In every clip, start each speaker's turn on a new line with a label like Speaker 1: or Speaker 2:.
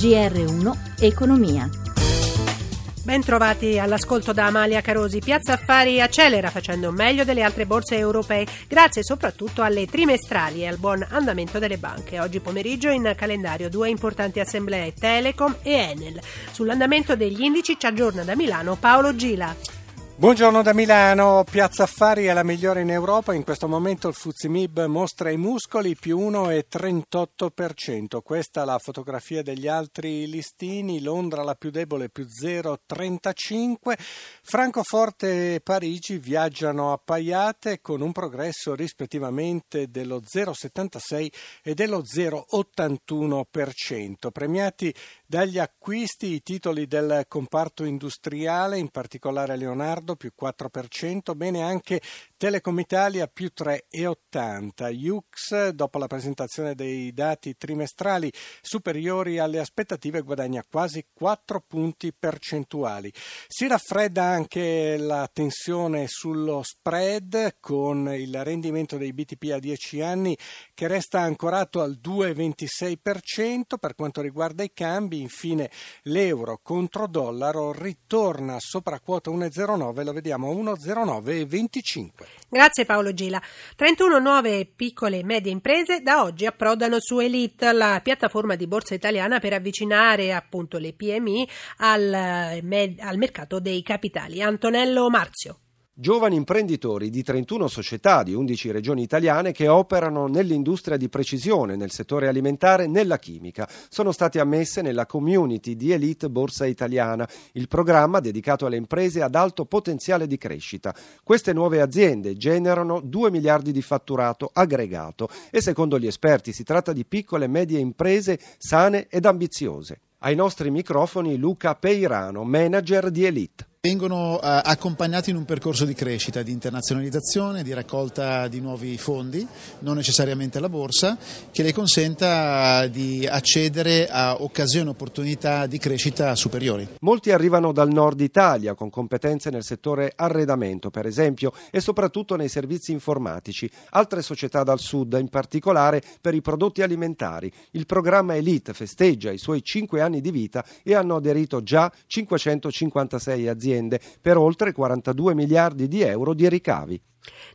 Speaker 1: GR1 Economia.
Speaker 2: Ben trovati all'ascolto da Amalia Carosi. Piazza Affari accelera facendo meglio delle altre borse europee, grazie soprattutto alle trimestrali e al buon andamento delle banche. Oggi pomeriggio in calendario due importanti assemblee, Telecom e Enel. Sull'andamento degli indici ci aggiorna da Milano Paolo Gila.
Speaker 3: Buongiorno da Milano, Piazza Affari è la migliore in Europa, in questo momento il Fuzimib mostra i muscoli più 1,38%, questa è la fotografia degli altri listini, Londra la più debole più 0,35%, Francoforte e Parigi viaggiano appaiate con un progresso rispettivamente dello 0,76 e dello 0,81%, premiati dagli acquisti i titoli del comparto industriale, in particolare Leonardo più 4%, bene anche Telecom Italia più 3,80. Jux, dopo la presentazione dei dati trimestrali superiori alle aspettative, guadagna quasi 4 punti percentuali. Si raffredda anche la tensione sullo spread con il rendimento dei BTP a 10 anni che resta ancorato al 2,26%. Per quanto riguarda i cambi, infine l'euro contro dollaro ritorna sopra quota 1,09, lo vediamo a 1,0925.
Speaker 2: Grazie Paolo Gila. 31 nuove piccole e medie imprese da oggi approdano su Elite, la piattaforma di borsa italiana per avvicinare appunto le PMI al, al mercato dei capitali. Antonello Marzio
Speaker 4: giovani imprenditori di 31 società di 11 regioni italiane che operano nell'industria di precisione, nel settore alimentare nella chimica. Sono state ammesse nella community di Elite Borsa Italiana, il programma dedicato alle imprese ad alto potenziale di crescita. Queste nuove aziende generano 2 miliardi di fatturato aggregato e secondo gli esperti si tratta di piccole e medie imprese sane ed ambiziose. Ai nostri microfoni Luca Peirano, manager di Elite.
Speaker 5: Vengono uh, accompagnati in un percorso di crescita, di internazionalizzazione, di raccolta di nuovi fondi, non necessariamente alla borsa, che le consenta di accedere a occasioni e opportunità di crescita superiori.
Speaker 4: Molti arrivano dal nord Italia con competenze nel settore arredamento, per esempio, e soprattutto nei servizi informatici. Altre società dal sud, in particolare per i prodotti alimentari. Il programma Elite festeggia i suoi 5 anni di vita e hanno aderito già 556 aziende aziende per oltre 42 miliardi di euro di ricavi.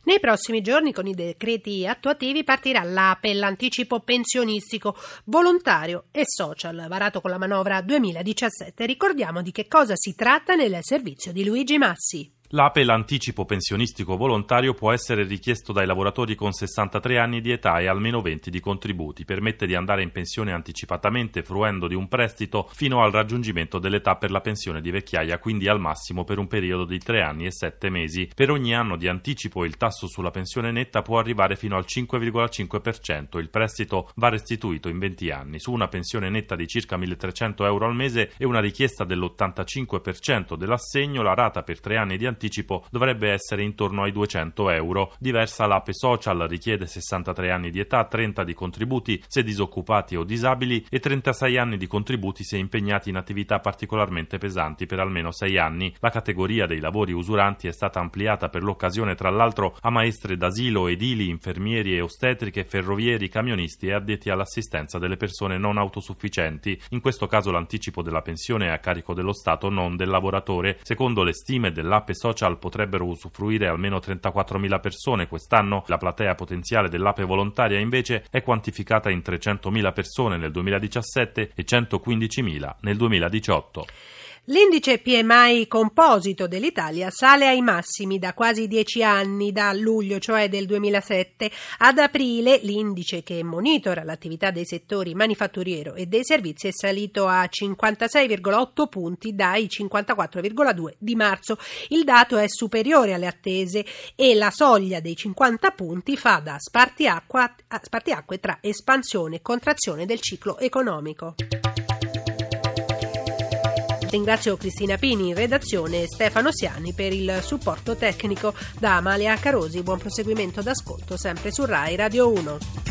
Speaker 2: Nei prossimi giorni con i decreti attuativi partirà l'APE, l'anticipo pensionistico volontario e social, varato con la manovra 2017. Ricordiamo di che cosa si tratta nel servizio di Luigi Massi.
Speaker 6: L'APE, l'anticipo pensionistico volontario, può essere richiesto dai lavoratori con 63 anni di età e almeno 20 di contributi. Permette di andare in pensione anticipatamente fruendo di un prestito fino al raggiungimento dell'età per la pensione di vecchiaia, quindi al massimo per un periodo di 3 anni e 7 mesi. Per ogni anno di anticipo il tasso sulla pensione netta può arrivare fino al 5,5%. Il prestito va restituito in 20 anni. Su una pensione netta di circa 1.300 euro al mese e una richiesta dell'85% dell'assegno, la rata per 3 anni di anticipo anticipo dovrebbe essere intorno ai 200 euro. Diversa l'APE Social richiede 63 anni di età, 30 di contributi se disoccupati o disabili e 36 anni di contributi se impegnati in attività particolarmente pesanti per almeno 6 anni. La categoria dei lavori usuranti è stata ampliata per l'occasione tra l'altro a maestre d'asilo, edili, infermieri e ostetriche, ferrovieri, camionisti e addetti all'assistenza delle persone non autosufficienti. In questo caso l'anticipo della pensione è a carico dello Stato, non del lavoratore. Secondo le stime dell'APE Social social potrebbero usufruire almeno 34.000 persone quest'anno, la platea potenziale dell'ape volontaria invece è quantificata in 300.000 persone nel 2017 e 115.000 nel 2018.
Speaker 2: L'indice PMI composito dell'Italia sale ai massimi da quasi dieci anni, da luglio, cioè del 2007. Ad aprile l'indice che monitora l'attività dei settori manifatturiero e dei servizi è salito a 56,8 punti dai 54,2 di marzo. Il dato è superiore alle attese e la soglia dei 50 punti fa da spartiacque tra espansione e contrazione del ciclo economico. Ringrazio Cristina Pini in redazione e Stefano Siani per il supporto tecnico. Da Amalia Carosi, buon proseguimento d'ascolto sempre su Rai Radio 1.